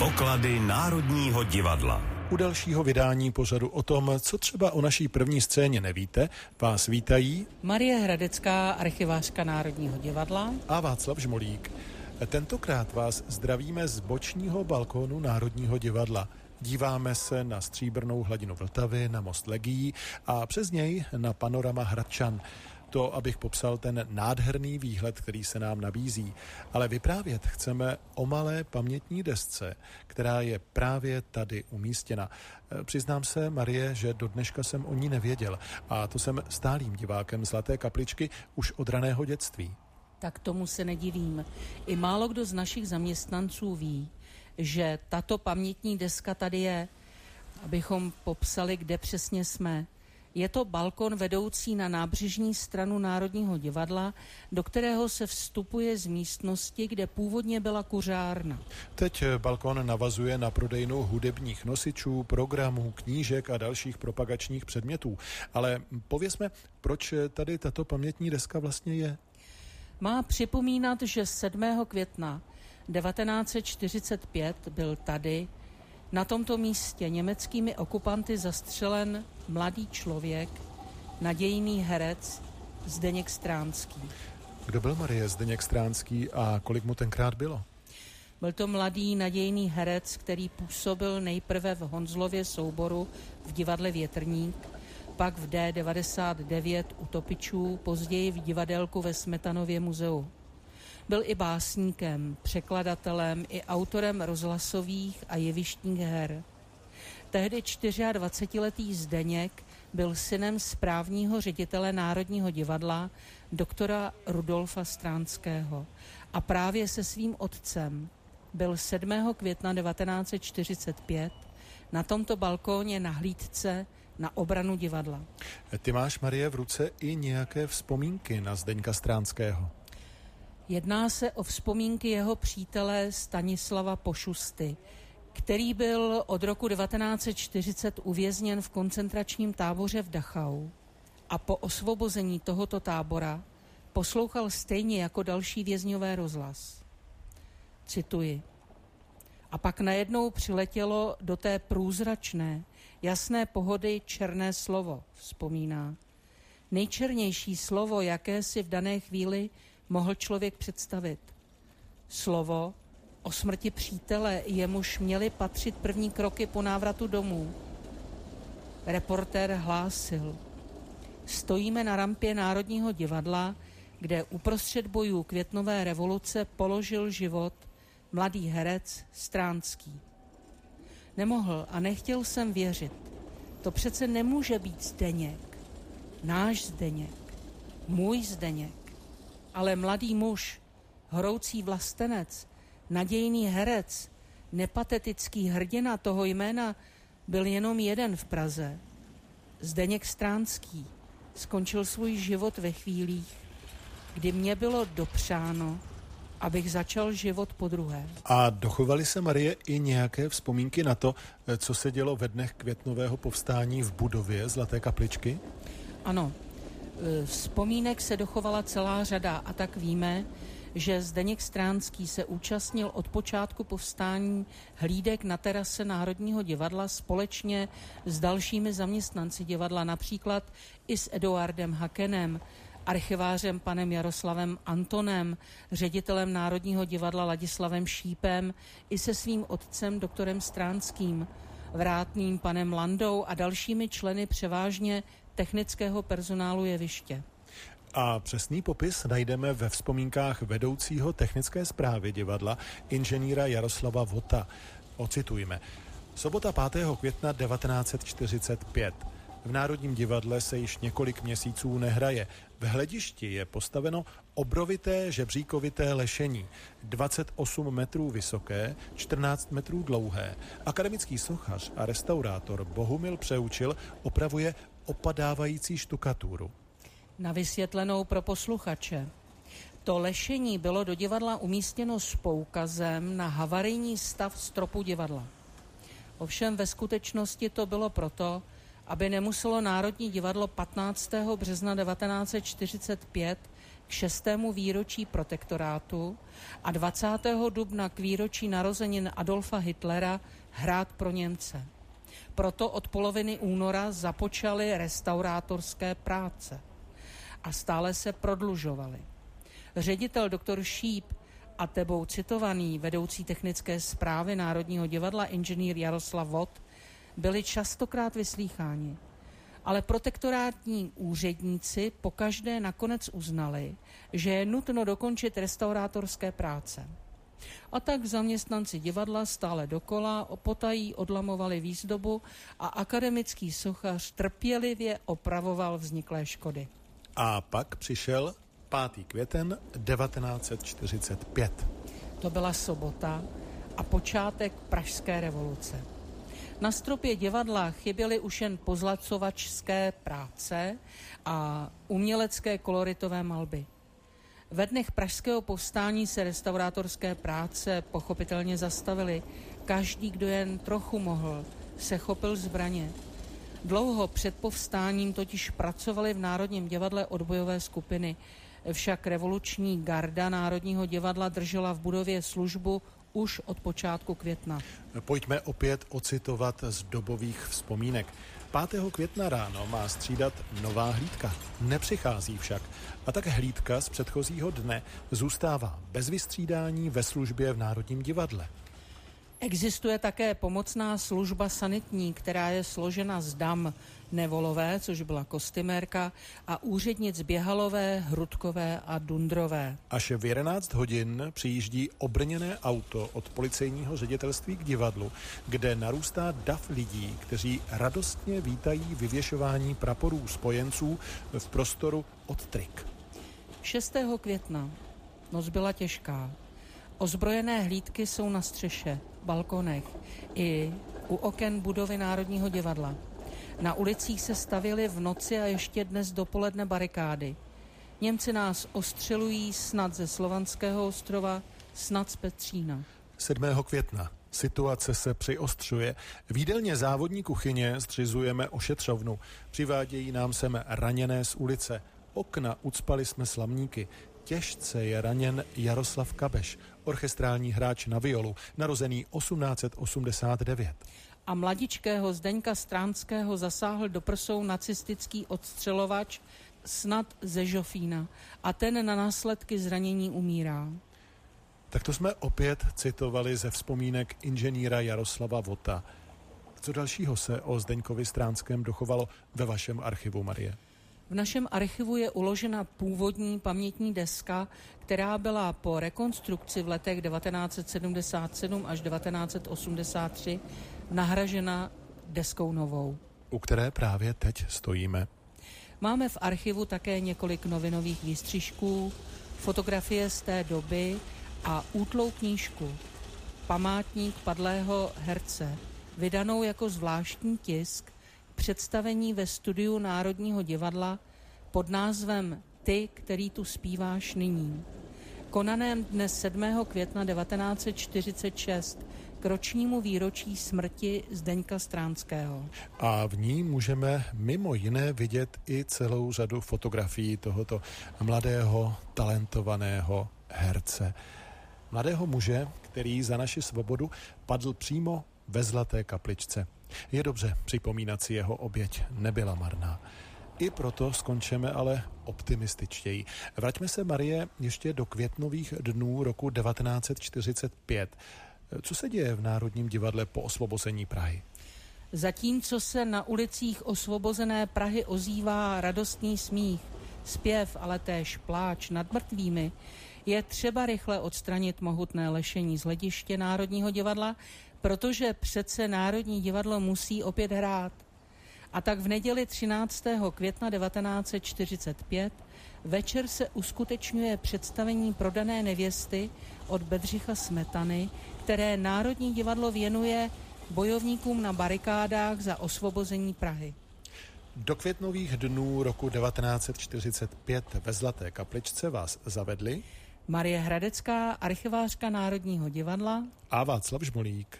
Poklady Národního divadla. U dalšího vydání pořadu o tom, co třeba o naší první scéně nevíte, vás vítají Marie Hradecká, archivářka Národního divadla a Václav Žmolík. Tentokrát vás zdravíme z bočního balkónu Národního divadla. Díváme se na stříbrnou hladinu Vltavy, na most Legií a přes něj na panorama Hradčan. To, abych popsal ten nádherný výhled, který se nám nabízí. Ale vyprávět chceme o malé pamětní desce, která je právě tady umístěna. Přiznám se, Marie, že do dneška jsem o ní nevěděl. A to jsem stálým divákem Zlaté kapličky už od raného dětství. Tak tomu se nedivím. I málo kdo z našich zaměstnanců ví, že tato pamětní deska tady je, abychom popsali, kde přesně jsme. Je to balkon vedoucí na nábřežní stranu Národního divadla, do kterého se vstupuje z místnosti, kde původně byla kuřárna. Teď balkon navazuje na prodejnu hudebních nosičů, programů, knížek a dalších propagačních předmětů. Ale pověsme, proč tady tato pamětní deska vlastně je? Má připomínat, že 7. května 1945 byl tady na tomto místě německými okupanty zastřelen mladý člověk, nadějný herec Zdeněk Stránský. Kdo byl Marie Zdeněk Stránský a kolik mu tenkrát bylo? Byl to mladý nadějný herec, který působil nejprve v Honzlově souboru v divadle Větrník, pak v D99 u Topičů, později v divadelku ve Smetanově muzeu. Byl i básníkem, překladatelem i autorem rozhlasových a jevištních her. Tehdy 24-letý Zdeněk byl synem správního ředitele Národního divadla doktora Rudolfa Stránského a právě se svým otcem byl 7. května 1945 na tomto balkóně na hlídce na obranu divadla. Ty máš, Marie, v ruce i nějaké vzpomínky na Zdeňka Stránského. Jedná se o vzpomínky jeho přítele Stanislava Pošusty, který byl od roku 1940 uvězněn v koncentračním táboře v Dachau a po osvobození tohoto tábora poslouchal stejně jako další vězňové rozhlas. Cituji. A pak najednou přiletělo do té průzračné, jasné pohody černé slovo, vzpomíná. Nejčernější slovo, jaké si v dané chvíli mohl člověk představit. Slovo o smrti přítele, jemuž měli patřit první kroky po návratu domů. Reportér hlásil. Stojíme na rampě Národního divadla, kde uprostřed bojů květnové revoluce položil život mladý herec Stránský. Nemohl a nechtěl jsem věřit. To přece nemůže být Zdeněk. Náš Zdeněk. Můj Zdeněk ale mladý muž, hroucí vlastenec, nadějný herec, nepatetický hrdina toho jména byl jenom jeden v Praze. Zdeněk Stránský skončil svůj život ve chvílích, kdy mě bylo dopřáno, abych začal život po druhé. A dochovaly se, Marie, i nějaké vzpomínky na to, co se dělo ve dnech květnového povstání v budově Zlaté kapličky? Ano, vzpomínek se dochovala celá řada a tak víme, že Zdeněk Stránský se účastnil od počátku povstání hlídek na terase Národního divadla společně s dalšími zaměstnanci divadla, například i s Eduardem Hakenem, archivářem panem Jaroslavem Antonem, ředitelem Národního divadla Ladislavem Šípem i se svým otcem doktorem Stránským, vrátným panem Landou a dalšími členy převážně technického personálu jeviště. A přesný popis najdeme ve vzpomínkách vedoucího technické zprávy divadla inženýra Jaroslava Vota. Ocitujme. Sobota 5. května 1945. V Národním divadle se již několik měsíců nehraje. V hledišti je postaveno obrovité žebříkovité lešení, 28 metrů vysoké, 14 metrů dlouhé. Akademický sochař a restaurátor Bohumil Přeučil opravuje opadávající štukaturu. Na vysvětlenou pro posluchače. To lešení bylo do divadla umístěno s poukazem na havarijní stav stropu divadla. Ovšem ve skutečnosti to bylo proto, aby nemuselo Národní divadlo 15. března 1945 k 6. výročí protektorátu a 20. dubna k výročí narozenin Adolfa Hitlera hrát pro Němce. Proto od poloviny února započaly restaurátorské práce a stále se prodlužovaly. Ředitel doktor Šíp a tebou citovaný vedoucí technické zprávy Národního divadla inženýr Jaroslav Vod byli častokrát vyslýcháni. Ale protektorátní úředníci pokaždé nakonec uznali, že je nutno dokončit restaurátorské práce. A tak zaměstnanci divadla stále dokola opotají odlamovali výzdobu a akademický sochař trpělivě opravoval vzniklé škody. A pak přišel 5. květen 1945. To byla sobota a počátek Pražské revoluce. Na stropě divadla chyběly už jen pozlacovačské práce a umělecké koloritové malby. Ve dnech pražského povstání se restaurátorské práce pochopitelně zastavily. Každý, kdo jen trochu mohl, se chopil zbraně. Dlouho před povstáním totiž pracovali v Národním divadle odbojové skupiny. Však revoluční garda Národního divadla držela v budově službu už od počátku května. Pojďme opět ocitovat z dobových vzpomínek. 5. května ráno má střídat nová hlídka. Nepřichází však. A tak hlídka z předchozího dne zůstává bez vystřídání ve službě v Národním divadle. Existuje také pomocná služba sanitní, která je složena z dam Nevolové, což byla kostymérka, a úřednic Běhalové, Hrudkové a Dundrové. Až v 11 hodin přijíždí obrněné auto od policejního ředitelství k divadlu, kde narůstá dav lidí, kteří radostně vítají vyvěšování praporů spojenců v prostoru od Trik. 6. května noc byla těžká. Ozbrojené hlídky jsou na střeše, balkonech i u oken budovy Národního divadla. Na ulicích se stavily v noci a ještě dnes dopoledne barikády. Němci nás ostřelují snad ze Slovanského ostrova, snad z Petřína. 7. května. Situace se přiostřuje. V jídelně závodní kuchyně zřizujeme ošetřovnu. Přivádějí nám sem raněné z ulice. Okna ucpali jsme slamníky. Těžce je raněn Jaroslav Kabeš, orchestrální hráč na violu, narozený 1889 a mladičkého Zdeňka Stránského zasáhl do prsou nacistický odstřelovač snad ze Žofína a ten na následky zranění umírá. Tak to jsme opět citovali ze vzpomínek inženýra Jaroslava Vota. Co dalšího se o Zdeňkovi Stránském dochovalo ve vašem archivu, Marie? V našem archivu je uložena původní pamětní deska, která byla po rekonstrukci v letech 1977 až 1983 nahražena deskou novou. U které právě teď stojíme. Máme v archivu také několik novinových výstřižků, fotografie z té doby a útlou knížku Památník padlého herce, vydanou jako zvláštní tisk představení ve studiu Národního divadla pod názvem Ty, který tu zpíváš nyní. Konaném dne 7. května 1946 k ročnímu výročí smrti Zdeňka Stránského. A v ní můžeme mimo jiné vidět i celou řadu fotografií tohoto mladého, talentovaného herce. Mladého muže, který za naši svobodu padl přímo ve Zlaté kapličce. Je dobře připomínat si jeho oběť, nebyla marná. I proto skončíme ale optimističtěji. Vraťme se, Marie, ještě do květnových dnů roku 1945. Co se děje v Národním divadle po osvobození Prahy? Zatímco se na ulicích osvobozené Prahy ozývá radostný smích, zpěv, ale též pláč nad mrtvými, je třeba rychle odstranit mohutné lešení z hlediště Národního divadla, protože přece Národní divadlo musí opět hrát. A tak v neděli 13. května 1945 večer se uskutečňuje představení prodané nevěsty od Bedřicha Smetany, které Národní divadlo věnuje bojovníkům na barikádách za osvobození Prahy. Do květnových dnů roku 1945 ve Zlaté kapličce vás zavedli Marie Hradecká, archivářka Národního divadla a Václav Žmolík,